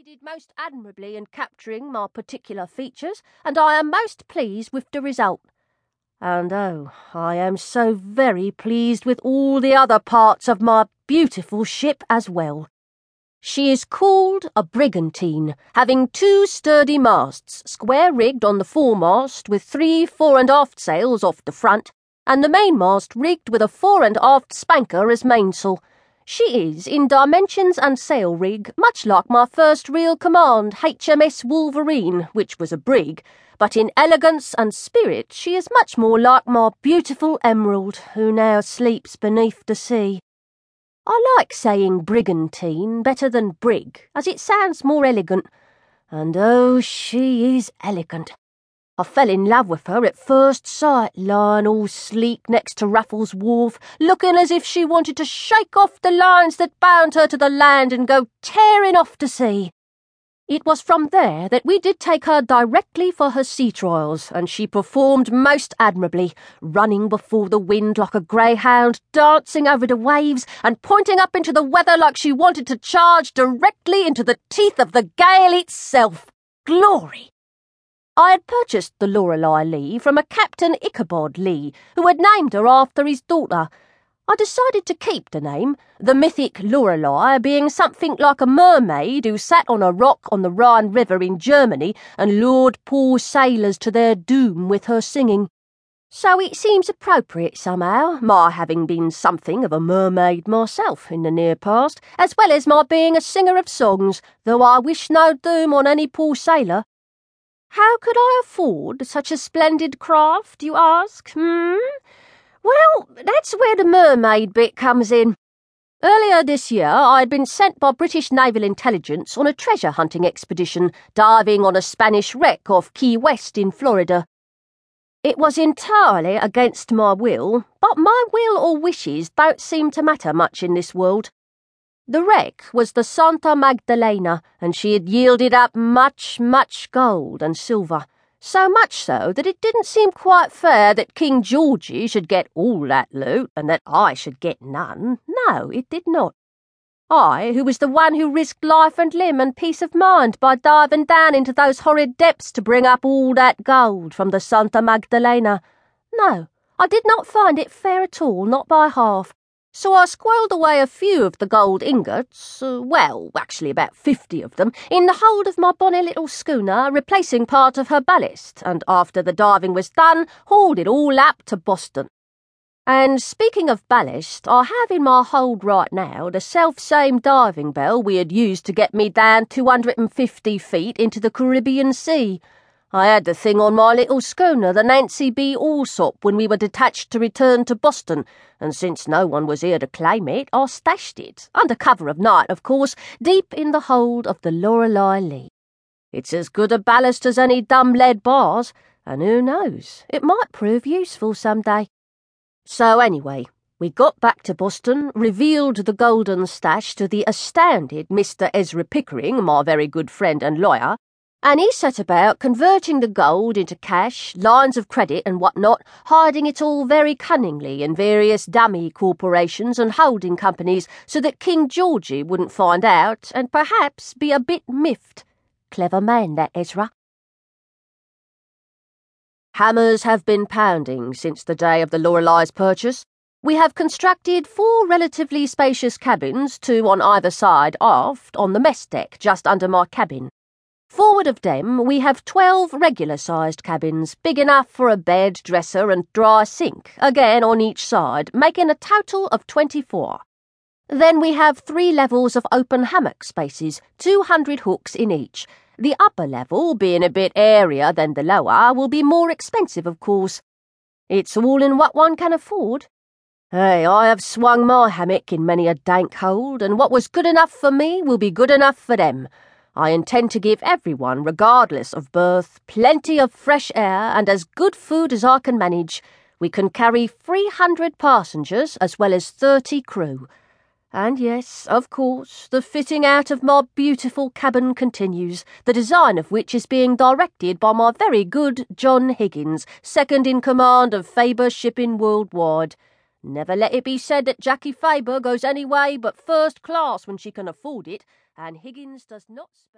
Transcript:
succeeded most admirably in capturing my particular features, and I am most pleased with the result. And oh, I am so very pleased with all the other parts of my beautiful ship as well. She is called a brigantine, having two sturdy masts, square rigged on the foremast, with three fore and aft sails off the front, and the mainmast rigged with a fore and aft spanker as mainsail. She is, in dimensions and sail rig, much like my first real command, HMS Wolverine, which was a brig, but in elegance and spirit she is much more like my beautiful Emerald, who now sleeps beneath the sea. I like saying brigantine better than brig, as it sounds more elegant. And oh, she is elegant. I fell in love with her at first sight, lying all sleek next to Raffles Wharf, looking as if she wanted to shake off the lines that bound her to the land and go tearing off to sea. It was from there that we did take her directly for her sea trials, and she performed most admirably, running before the wind like a greyhound, dancing over the waves, and pointing up into the weather like she wanted to charge directly into the teeth of the gale itself. Glory! I had purchased the Lorelei Lee from a Captain Ichabod Lee, who had named her after his daughter. I decided to keep the name, the mythic Lorelei being something like a mermaid who sat on a rock on the Rhine River in Germany and lured poor sailors to their doom with her singing. So it seems appropriate somehow, my having been something of a mermaid myself in the near past, as well as my being a singer of songs, though I wish no doom on any poor sailor. How could I afford such a splendid craft, you ask? Hmm? Well, that's where the mermaid bit comes in. Earlier this year, I had been sent by British Naval Intelligence on a treasure hunting expedition, diving on a Spanish wreck off Key West in Florida. It was entirely against my will, but my will or wishes don't seem to matter much in this world. The wreck was the Santa Magdalena, and she had yielded up much, much gold and silver so much so that it didn't seem quite fair that King Georgie should get all that loot and that I should get none. No, it did not. I, who was the one who risked life and limb and peace of mind by diving down into those horrid depths to bring up all that gold from the Santa Magdalena. No, I did not find it fair at all, not by half. So I squirreled away a few of the gold ingots, uh, well, actually about fifty of them, in the hold of my bonny little schooner, replacing part of her ballast, and after the diving was done, hauled it all up to Boston. And speaking of ballast, I have in my hold right now the self same diving bell we had used to get me down 250 feet into the Caribbean Sea. I had the thing on my little schooner, the Nancy B. Allsop, when we were detached to return to Boston, and since no one was here to claim it, I stashed it, under cover of night, of course, deep in the hold of the Lorelei Lee. It's as good a ballast as any dumb lead bars, and who knows, it might prove useful some day. So anyway, we got back to Boston, revealed the golden stash to the astounded Mr. Ezra Pickering, my very good friend and lawyer, and he set about converting the gold into cash, lines of credit, and what not, hiding it all very cunningly in various dummy corporations and holding companies so that King Georgie wouldn't find out and perhaps be a bit miffed. Clever man, that Ezra. Hammers have been pounding since the day of the Lorelei's purchase. We have constructed four relatively spacious cabins, two on either side aft, on the mess deck just under my cabin. Forward of them, we have twelve regular sized cabins, big enough for a bed, dresser, and dry sink, again on each side, making a total of twenty four. Then we have three levels of open hammock spaces, 200 hooks in each. The upper level, being a bit airier than the lower, will be more expensive, of course. It's all in what one can afford. Hey, I have swung my hammock in many a dank hold, and what was good enough for me will be good enough for them. I intend to give everyone, regardless of birth, plenty of fresh air and as good food as I can manage. We can carry 300 passengers as well as 30 crew. And yes, of course, the fitting out of my beautiful cabin continues, the design of which is being directed by my very good John Higgins, second in command of Faber Shipping Worldwide. Never let it be said that Jacky Faber goes any way but first class when she can afford it, and Higgins does not spend.